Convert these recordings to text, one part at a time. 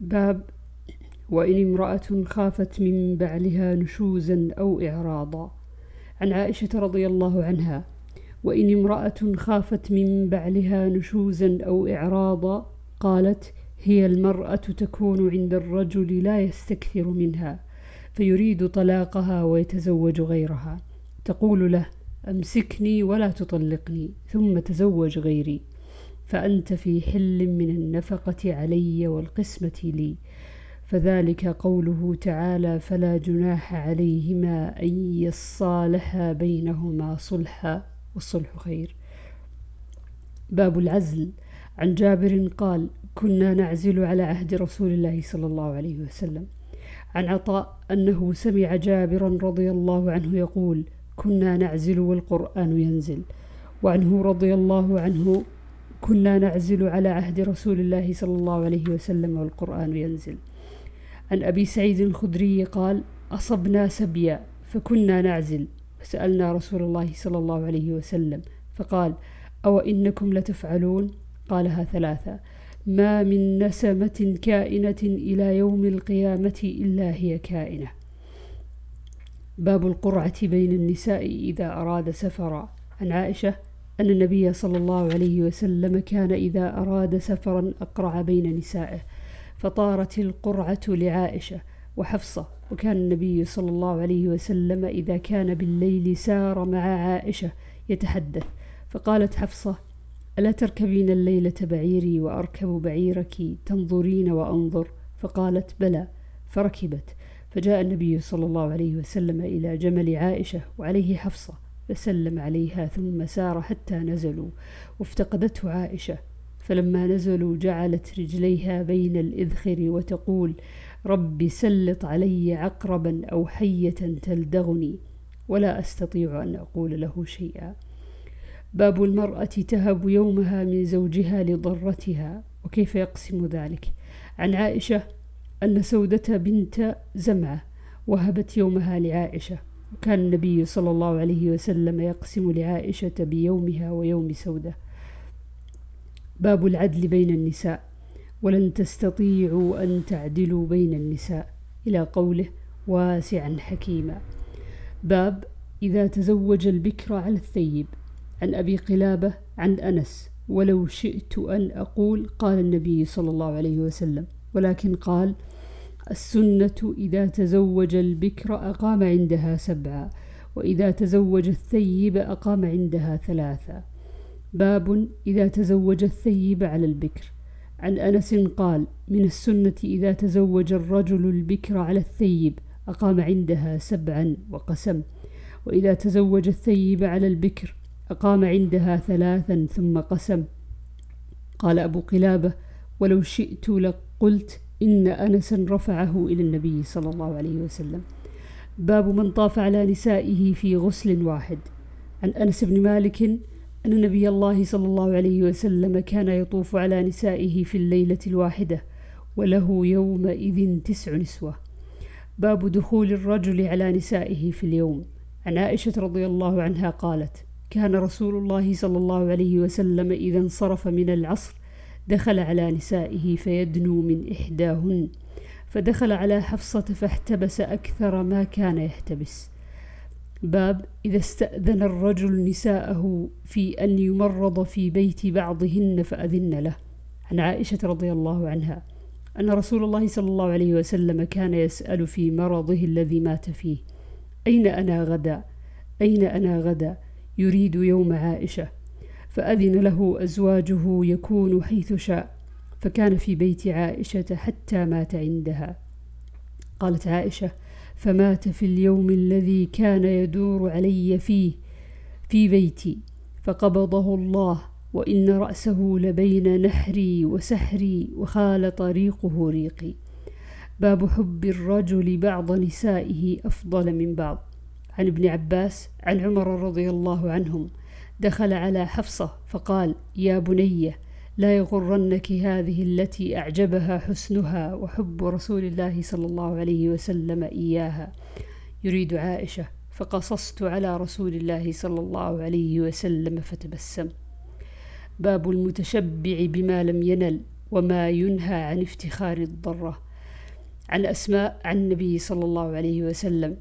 باب وإن امرأة خافت من بعلها نشوزا أو إعراضا. عن عائشة رضي الله عنها وإن امرأة خافت من بعلها نشوزا أو إعراضا قالت هي المرأة تكون عند الرجل لا يستكثر منها فيريد طلاقها ويتزوج غيرها. تقول له أمسكني ولا تطلقني ثم تزوج غيري. فأنت في حل من النفقة علي والقسمة لي. فذلك قوله تعالى فلا جناح عليهما أن يصالحا بينهما صلحا والصلح خير. باب العزل. عن جابر قال كنا نعزل على عهد رسول الله صلى الله عليه وسلم. عن عطاء أنه سمع جابرا رضي الله عنه يقول كنا نعزل والقرآن ينزل. وعنه رضي الله عنه كنا نعزل على عهد رسول الله صلى الله عليه وسلم والقرآن ينزل. عن أبي سعيد الخدري قال أصبنا سبيا فكنا نعزل. فسألنا رسول الله صلى الله عليه وسلم فقال أو إنكم لتفعلون؟ قالها ثلاثة. ما من نسمة كائنة إلى يوم القيامة إلا هي كائنة. باب القرعة بين النساء إذا أراد سفرا. عن عائشة أن النبي صلى الله عليه وسلم كان إذا أراد سفرا أقرع بين نسائه فطارت القرعة لعائشة وحفصة وكان النبي صلى الله عليه وسلم إذا كان بالليل سار مع عائشة يتحدث فقالت حفصة ألا تركبين الليلة بعيري وأركب بعيرك تنظرين وأنظر؟ فقالت بلى. فركبت فجاء النبي صلى الله عليه وسلم إلى جمل عائشة وعليه حفصة فسلم عليها ثم سار حتى نزلوا وافتقدته عائشة. فلما نزلوا جعلت رجليها بين الإذخر وتقول رب سلط علي عقربا أو حية تلدغني ولا أستطيع أن أقول له شيئا باب المرأة تهب يومها من زوجها لضرتها. وكيف يقسم ذلك؟ عن عائشة أن سودة بنت زمعة وهبت يومها لعائشة. وكان النبي صلى الله عليه وسلم يقسم لعائشة بيومها ويوم سودة. باب العدل بين النساء. ولن تستطيعوا أن تعدلوا بين النساء. إلى قوله واسعا حكيما. باب إذا تزوج البكر على الثيب. عن أبي قلابة عن أنس. ولو شئت أن أقول قال النبي صلى الله عليه وسلم. ولكن قال السنة إذا تزوج البكر أقام عندها سبعا وإذا تزوج الثيب أقام عندها ثلاثا باب إذا تزوج الثيب على البكر. عن أنس قال من السنة إذا تزوج الرجل البكر على الثيب أقام عندها سبعا وقسم وإذا تزوج الثيب على البكر أقام عندها ثلاثا ثم قسم. قال أبو قلابة ولو شئت لقلت إن أنسا رفعه إلى النبي صلى الله عليه وسلم. باب من طاف على نسائه في غسل واحد. عن أنس بن مالك أن نبي الله صلى الله عليه وسلم كان يطوف على نسائه في الليلة الواحدة وله يومئذ تسع نسوة. باب دخول الرجل على نسائه في اليوم. عن عائشة رضي الله عنها قالت كان رسول الله صلى الله عليه وسلم إذا انصرف من العصر دخل على نسائه فيدنو من إحداهن. فدخل على حفصة فاحتبس أكثر ما كان يحتبس. باب إذا استأذن الرجل نساءه في أن يمرض في بيت بعضهن فأذن له. عن عائشة رضي الله عنها أن رسول الله صلى الله عليه وسلم كان يسأل في مرضه الذي مات فيه أين أنا غدا؟ أين أنا غدا؟ يريد يوم عائشة. فأذن له أزواجه يكون حيث شاء فكان في بيت عائشة حتى مات عندها. قالت عائشة فمات في اليوم الذي كان يدور علي فيه في بيتي فقبضه الله وإن رأسه لبين نحري وسحري وخال طريقه ريقي. باب حب الرجل بعض نسائه أفضل من بعض. عن ابن عباس عن عمر رضي الله عنهم دخل على حفصة فقال يا بنية لا يغرنك هذه التي أعجبها حسنها وحب رسول الله صلى الله عليه وسلم إياها. يريد عائشة فقصصت على رسول الله صلى الله عليه وسلم فتبسم. باب المتشبع بما لم ينل وما ينهى عن افتخار الضرة. عن أسماء عن النبي صلى الله عليه وسلم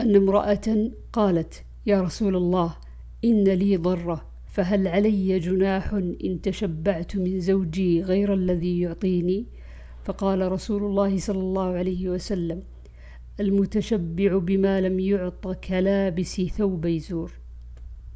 أن امرأة قالت يا رسول الله إن لي ضرة فهل علي جناح إن تشبعت من زوجي غير الذي يعطيني؟ فقال رسول الله صلى الله عليه وسلم المتشبع بما لم يعط كلابس ثوب زور.